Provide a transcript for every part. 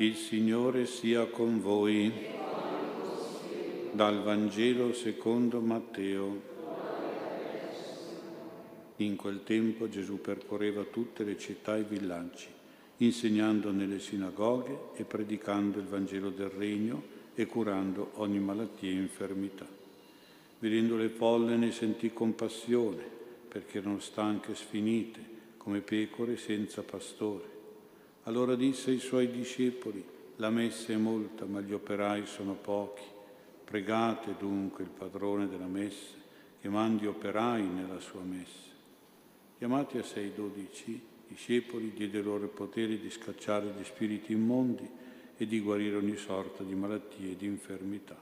Il Signore sia con voi. Dal Vangelo secondo Matteo. In quel tempo Gesù percorreva tutte le città e i villaggi, insegnando nelle sinagoghe e predicando il Vangelo del Regno e curando ogni malattia e infermità. Vedendo le folle ne sentì compassione, perché erano stanche e sfinite, come pecore senza pastore. Allora disse ai suoi discepoli, la messa è molta, ma gli operai sono pochi. Pregate dunque il padrone della messa che mandi operai nella sua messa. Chiamati a sé i dodici discepoli, diede loro il potere di scacciare gli spiriti immondi e di guarire ogni sorta di malattie e di infermità.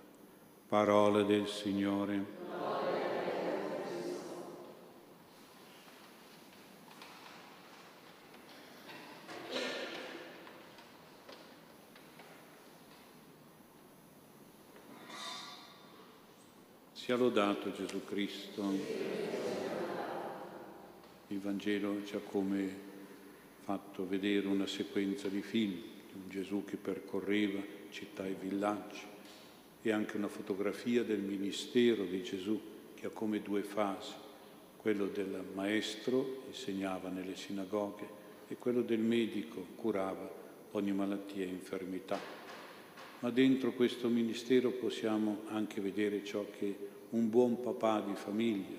Parole del Signore. Sia lodato Gesù Cristo. Il Vangelo ci ha come fatto vedere una sequenza di film di un Gesù che percorreva città e villaggi e anche una fotografia del ministero di Gesù che ha come due fasi, quello del maestro, insegnava nelle sinagoghe, e quello del medico, curava ogni malattia e infermità. Ma dentro questo ministero possiamo anche vedere ciò che un buon papà di famiglia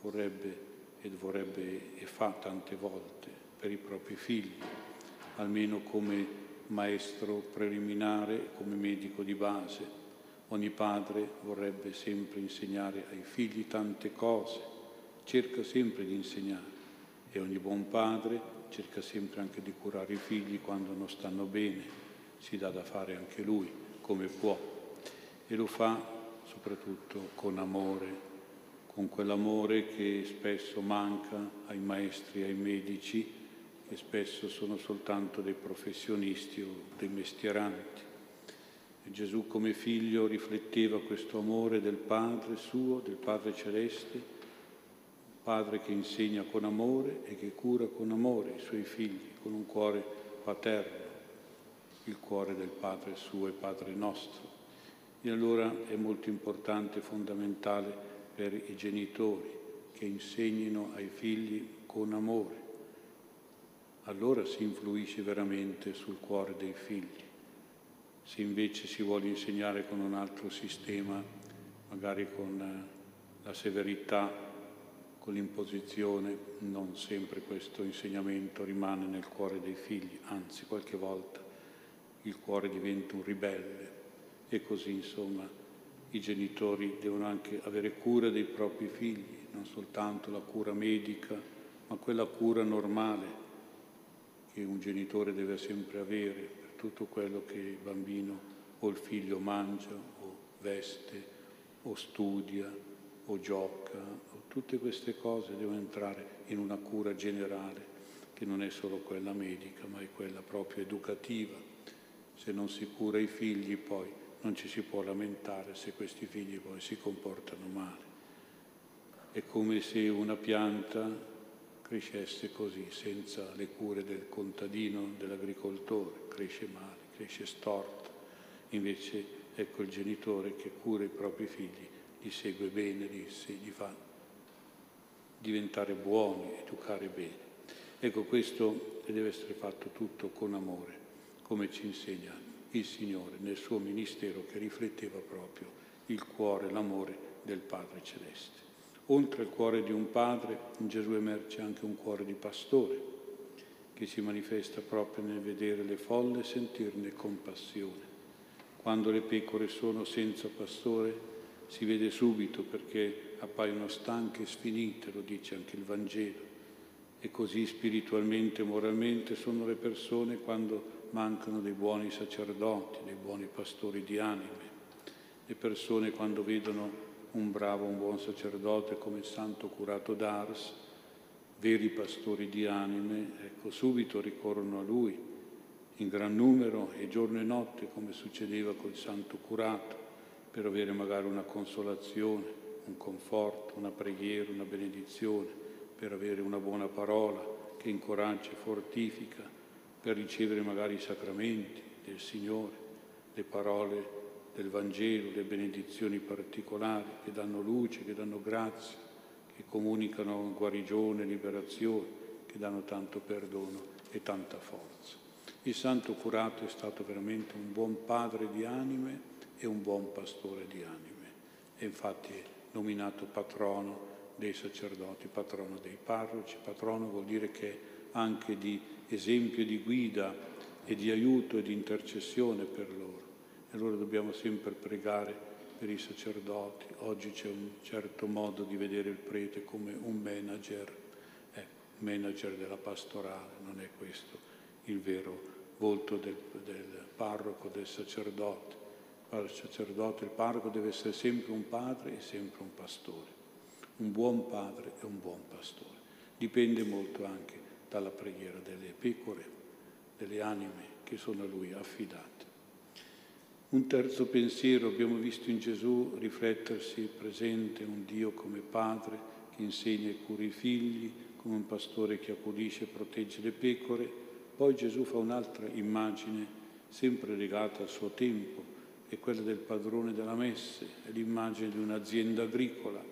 vorrebbe e vorrebbe e fa tante volte per i propri figli, almeno come maestro preliminare, come medico di base. Ogni padre vorrebbe sempre insegnare ai figli tante cose, cerca sempre di insegnare e ogni buon padre cerca sempre anche di curare i figli quando non stanno bene, si dà da fare anche lui come può e lo fa soprattutto con amore, con quell'amore che spesso manca ai maestri, ai medici, che spesso sono soltanto dei professionisti o dei mestieranti. E Gesù come figlio rifletteva questo amore del Padre suo, del Padre celeste, Padre che insegna con amore e che cura con amore i suoi figli, con un cuore paterno, il cuore del Padre suo e Padre nostro. E allora è molto importante, fondamentale, per i genitori che insegnino ai figli con amore. Allora si influisce veramente sul cuore dei figli. Se invece si vuole insegnare con un altro sistema, magari con eh, la severità, con l'imposizione, non sempre questo insegnamento rimane nel cuore dei figli, anzi qualche volta il cuore diventa un ribelle e così insomma i genitori devono anche avere cura dei propri figli, non soltanto la cura medica, ma quella cura normale che un genitore deve sempre avere per tutto quello che il bambino o il figlio mangia o veste o studia o gioca, tutte queste cose devono entrare in una cura generale che non è solo quella medica, ma è quella proprio educativa. Se non si cura i figli poi non ci si può lamentare se questi figli poi si comportano male. È come se una pianta crescesse così, senza le cure del contadino, dell'agricoltore, cresce male, cresce storta. Invece ecco il genitore che cura i propri figli, li segue bene, li, li fa diventare buoni, educare bene. Ecco, questo deve essere fatto tutto con amore, come ci insegna il Signore nel suo ministero che rifletteva proprio il cuore, l'amore del Padre Celeste. Oltre al cuore di un padre, in Gesù emerge anche un cuore di pastore, che si manifesta proprio nel vedere le folle e sentirne compassione. Quando le pecore sono senza pastore, si vede subito perché appaiono stanche e sfinite, lo dice anche il Vangelo. E così spiritualmente e moralmente sono le persone quando mancano dei buoni sacerdoti, dei buoni pastori di anime. Le persone quando vedono un bravo, un buon sacerdote come il santo curato d'Ars, veri pastori di anime, ecco, subito ricorrono a lui in gran numero e giorno e notte, come succedeva col santo curato, per avere magari una consolazione, un conforto, una preghiera, una benedizione, per avere una buona parola che incoraggia e fortifica per ricevere magari i sacramenti, del Signore, le parole del Vangelo, le benedizioni particolari che danno luce, che danno grazia, che comunicano guarigione, liberazione, che danno tanto perdono e tanta forza. Il santo curato è stato veramente un buon padre di anime e un buon pastore di anime. E infatti è nominato patrono dei sacerdoti, patrono dei parroci. Patrono vuol dire che è anche di esempio di guida e di aiuto e di intercessione per loro. E allora dobbiamo sempre pregare per i sacerdoti. Oggi c'è un certo modo di vedere il prete come un manager, ecco, manager della pastorale, non è questo il vero volto del, del parroco, del sacerdote. Il sacerdote, il parroco deve essere sempre un padre e sempre un pastore, un buon padre e un buon pastore. Dipende molto anche dalla preghiera delle pecore, delle anime che sono a lui affidate. Un terzo pensiero, abbiamo visto in Gesù riflettersi presente un Dio come padre che insegna e cura i figli, come un pastore che accudisce e protegge le pecore. Poi Gesù fa un'altra immagine sempre legata al suo tempo, è quella del padrone della messe, è l'immagine di un'azienda agricola,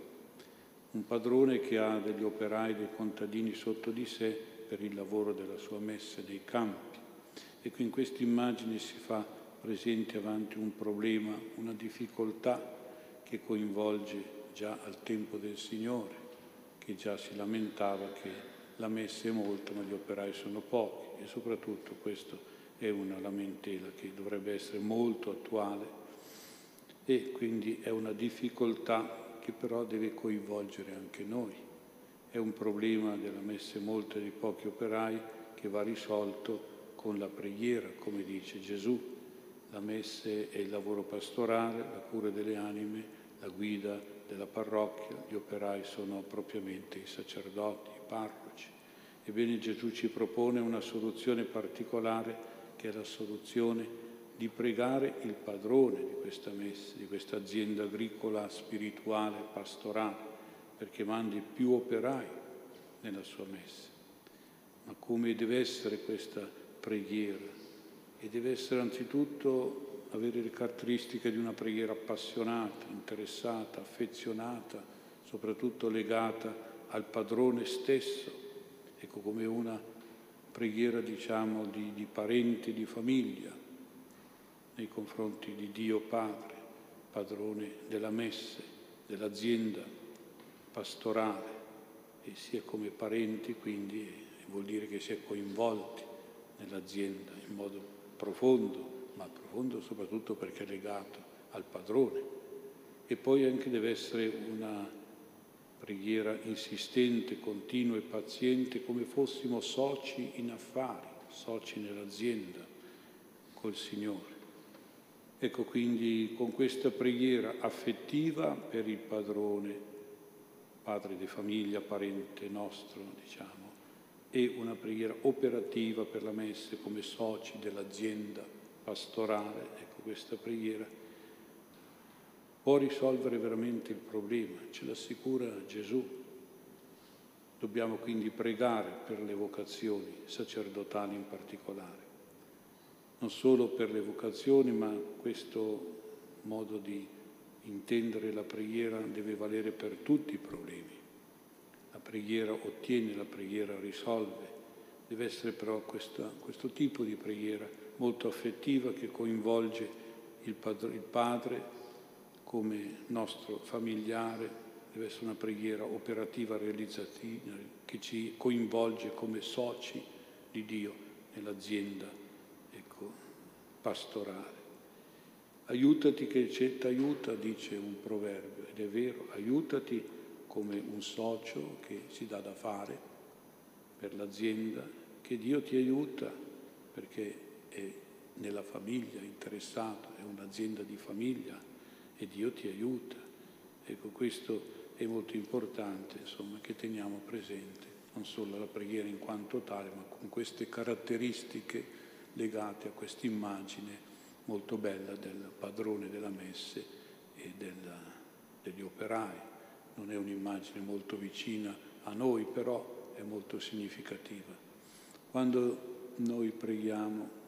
un padrone che ha degli operai, dei contadini sotto di sé per il lavoro della sua messe nei campi. Ecco, in questa immagine si fa presente avanti un problema, una difficoltà che coinvolge già al tempo del Signore, che già si lamentava che la messa è molto ma gli operai sono pochi e soprattutto questo è una lamentela che dovrebbe essere molto attuale e quindi è una difficoltà che però deve coinvolgere anche noi. È un problema della messa molta di pochi operai che va risolto con la preghiera, come dice Gesù. La messe è il lavoro pastorale, la cura delle anime, la guida della parrocchia, gli operai sono propriamente i sacerdoti, i parroci. Ebbene Gesù ci propone una soluzione particolare che è la soluzione di pregare il padrone di questa messa, di questa azienda agricola, spirituale, pastorale, perché mandi più operai nella sua messa. Ma come deve essere questa preghiera? E deve essere anzitutto avere le caratteristiche di una preghiera appassionata, interessata, affezionata, soprattutto legata al padrone stesso, ecco come una preghiera diciamo di, di parenti, di famiglia nei confronti di Dio Padre, padrone della messe, dell'azienda pastorale e si è come parenti, quindi vuol dire che si è coinvolti nell'azienda in modo profondo, ma profondo soprattutto perché è legato al padrone. E poi anche deve essere una preghiera insistente, continua e paziente, come fossimo soci in affari, soci nell'azienda col Signore. Ecco quindi con questa preghiera affettiva per il padrone, padre di famiglia, parente nostro, diciamo, e una preghiera operativa per la messe come soci dell'azienda pastorale. Ecco, questa preghiera può risolvere veramente il problema, ce l'assicura Gesù. Dobbiamo quindi pregare per le vocazioni sacerdotali in particolare, non solo per le vocazioni, ma questo modo di intendere la preghiera deve valere per tutti i problemi preghiera ottiene, la preghiera risolve. Deve essere però questa, questo tipo di preghiera molto affettiva che coinvolge il padre, il padre come nostro familiare, deve essere una preghiera operativa, realizzativa, che ci coinvolge come soci di Dio nell'azienda ecco, pastorale. Aiutati che ti aiuta, dice un proverbio, ed è vero, aiutati come un socio che si dà da fare per l'azienda, che Dio ti aiuta perché è nella famiglia interessato, è un'azienda di famiglia e Dio ti aiuta. Ecco, questo è molto importante, insomma, che teniamo presente, non solo la preghiera in quanto tale, ma con queste caratteristiche legate a questa immagine molto bella del padrone della messe e della, degli operai non è un'immagine molto vicina a noi, però è molto significativa. Quando noi preghiamo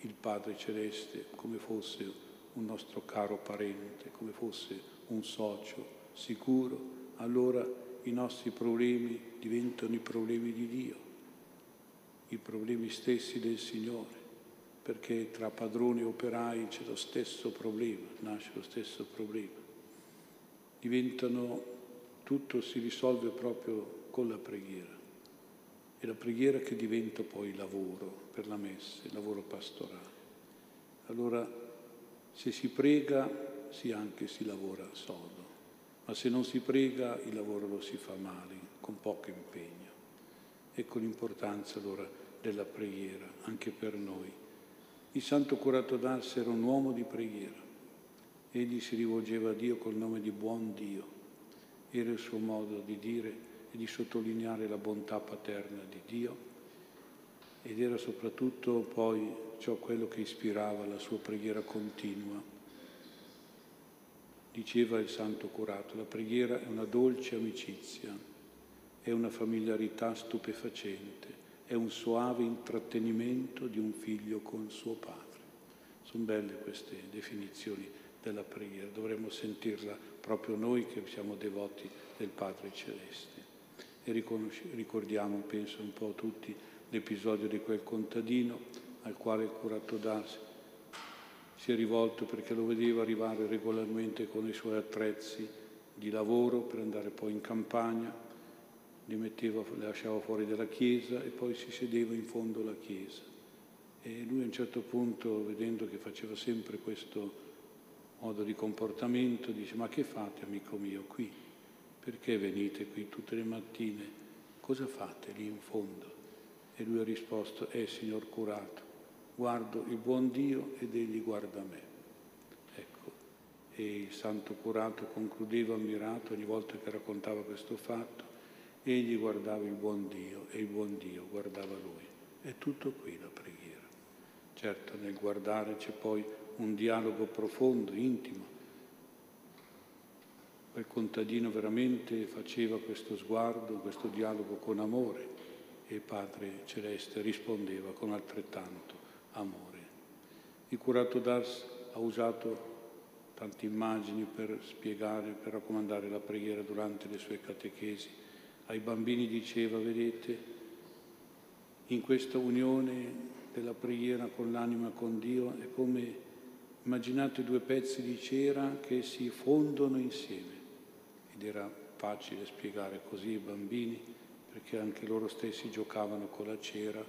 il Padre Celeste come fosse un nostro caro parente, come fosse un socio sicuro, allora i nostri problemi diventano i problemi di Dio, i problemi stessi del Signore, perché tra padroni e operai c'è lo stesso problema, nasce lo stesso problema. Diventano, tutto si risolve proprio con la preghiera. È la preghiera che diventa poi lavoro per la messa, il lavoro pastorale. Allora, se si prega, sì anche si lavora sodo, ma se non si prega il lavoro lo si fa male, con poco impegno. Ecco l'importanza allora della preghiera anche per noi. Il santo curato d'Ars era un uomo di preghiera. Egli si rivolgeva a Dio col nome di buon Dio. Era il suo modo di dire e di sottolineare la bontà paterna di Dio ed era soprattutto poi ciò quello che ispirava la sua preghiera continua. Diceva il santo curato, la preghiera è una dolce amicizia, è una familiarità stupefacente, è un suave intrattenimento di un figlio con suo padre. Sono belle queste definizioni della preghiera, dovremmo sentirla proprio noi che siamo devoti del Padre Celeste e ricordiamo, penso un po' tutti, l'episodio di quel contadino al quale il curato d'Ars si è rivolto perché lo vedeva arrivare regolarmente con i suoi attrezzi di lavoro per andare poi in campagna, li metteva, li lasciava fuori dalla chiesa e poi si sedeva in fondo alla chiesa. E lui a un certo punto, vedendo che faceva sempre questo modo di comportamento, dice ma che fate amico mio qui? perché venite qui tutte le mattine? Cosa fate lì in fondo? E lui ha risposto, eh signor curato, guardo il buon Dio ed egli guarda me. Ecco, e il santo curato concludeva ammirato ogni volta che raccontava questo fatto, egli guardava il buon Dio e il buon Dio guardava lui. È tutto qui la preghiera. Certo, nel guardare c'è poi un dialogo profondo, intimo, Quel contadino veramente faceva questo sguardo, questo dialogo con amore e il Padre Celeste rispondeva con altrettanto amore. Il curato d'Ars ha usato tante immagini per spiegare, per raccomandare la preghiera durante le sue catechesi. Ai bambini diceva, vedete, in questa unione della preghiera con l'anima, con Dio, è come immaginate due pezzi di cera che si fondono insieme ed era facile spiegare così ai bambini perché anche loro stessi giocavano con la cera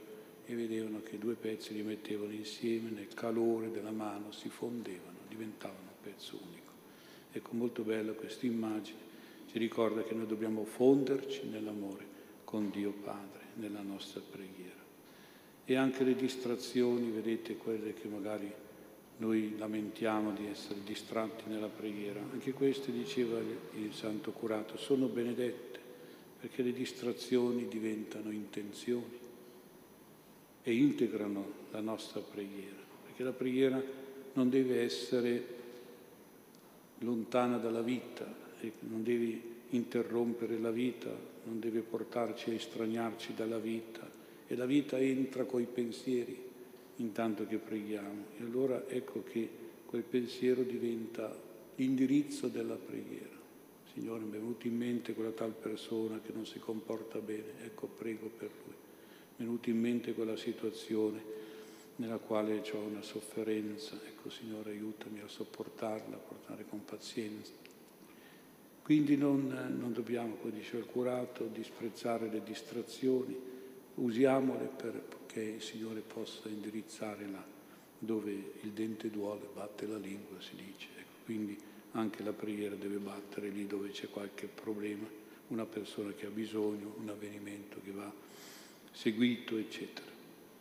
e vedevano che due pezzi li mettevano insieme nel calore della mano, si fondevano, diventavano un pezzo unico. Ecco, molto bella questa immagine, ci ricorda che noi dobbiamo fonderci nell'amore con Dio Padre, nella nostra preghiera. E anche le distrazioni, vedete, quelle che magari noi lamentiamo di essere distratti nella preghiera. Anche queste, diceva il santo curato, sono benedette perché le distrazioni diventano intenzioni e integrano la nostra preghiera, perché la preghiera non deve essere lontana dalla vita, non deve interrompere la vita, non deve portarci a estraniarci dalla vita e la vita entra coi pensieri intanto che preghiamo. E allora ecco che quel pensiero diventa l'indirizzo della preghiera. Signore, mi è venuta in mente quella tal persona che non si comporta bene, ecco, prego per lui. Mi è venuta in mente quella situazione nella quale ho una sofferenza, ecco, Signore, aiutami a sopportarla, a portare con pazienza. Quindi non, non dobbiamo, come diceva il curato, disprezzare le distrazioni, usiamole per che il Signore possa indirizzare là dove il dente duole, batte la lingua, si dice. Ecco, quindi anche la preghiera deve battere lì dove c'è qualche problema, una persona che ha bisogno, un avvenimento che va seguito, eccetera.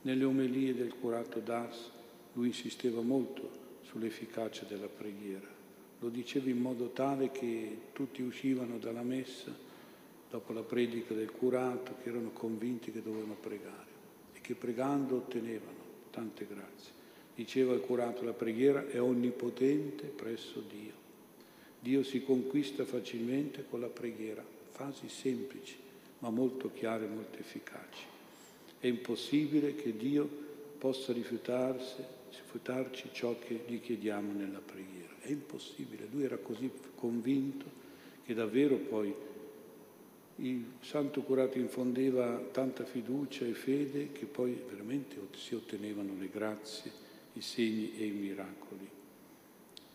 Nelle omelie del curato d'Ars lui insisteva molto sull'efficacia della preghiera. Lo diceva in modo tale che tutti uscivano dalla messa dopo la predica del curato che erano convinti che dovevano pregare che pregando ottenevano tante grazie. Diceva il curato, la preghiera è onnipotente presso Dio. Dio si conquista facilmente con la preghiera, fasi semplici, ma molto chiare e molto efficaci. È impossibile che Dio possa rifiutarsi rifiutarci ciò che gli chiediamo nella preghiera. È impossibile, lui era così convinto che davvero poi il santo curato infondeva tanta fiducia e fede che poi veramente si ottenevano le grazie, i segni e i miracoli.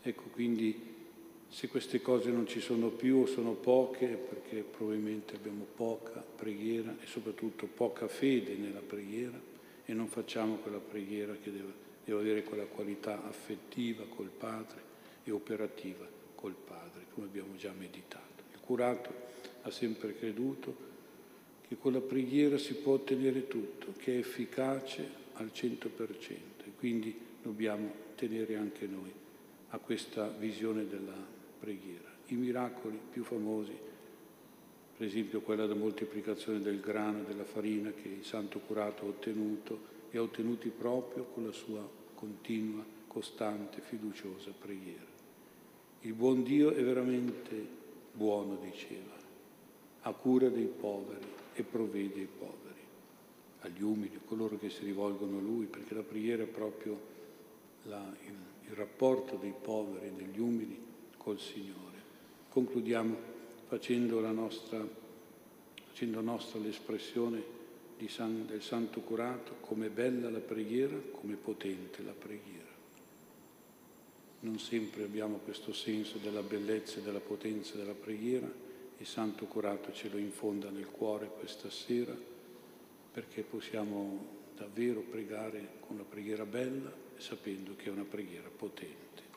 Ecco quindi se queste cose non ci sono più o sono poche perché probabilmente abbiamo poca preghiera e soprattutto poca fede nella preghiera e non facciamo quella preghiera che deve, deve avere quella qualità affettiva col Padre e operativa col Padre, come abbiamo già meditato. Il curato ha sempre creduto che con la preghiera si può ottenere tutto, che è efficace al 100% e quindi dobbiamo tenere anche noi a questa visione della preghiera. I miracoli più famosi, per esempio quella della moltiplicazione del grano e della farina che il santo curato ha ottenuto e ha ottenuti proprio con la sua continua, costante, fiduciosa preghiera. Il buon Dio è veramente buono, diceva, ha cura dei poveri e provvede ai poveri, agli umili, a coloro che si rivolgono a Lui, perché la preghiera è proprio la, il, il rapporto dei poveri e degli umili col Signore. Concludiamo facendo, nostra, facendo nostra l'espressione San, del Santo Curato, come bella la preghiera, come potente la preghiera. Non sempre abbiamo questo senso della bellezza e della potenza della preghiera, il Santo Curato ce lo infonda nel cuore questa sera perché possiamo davvero pregare con una preghiera bella sapendo che è una preghiera potente.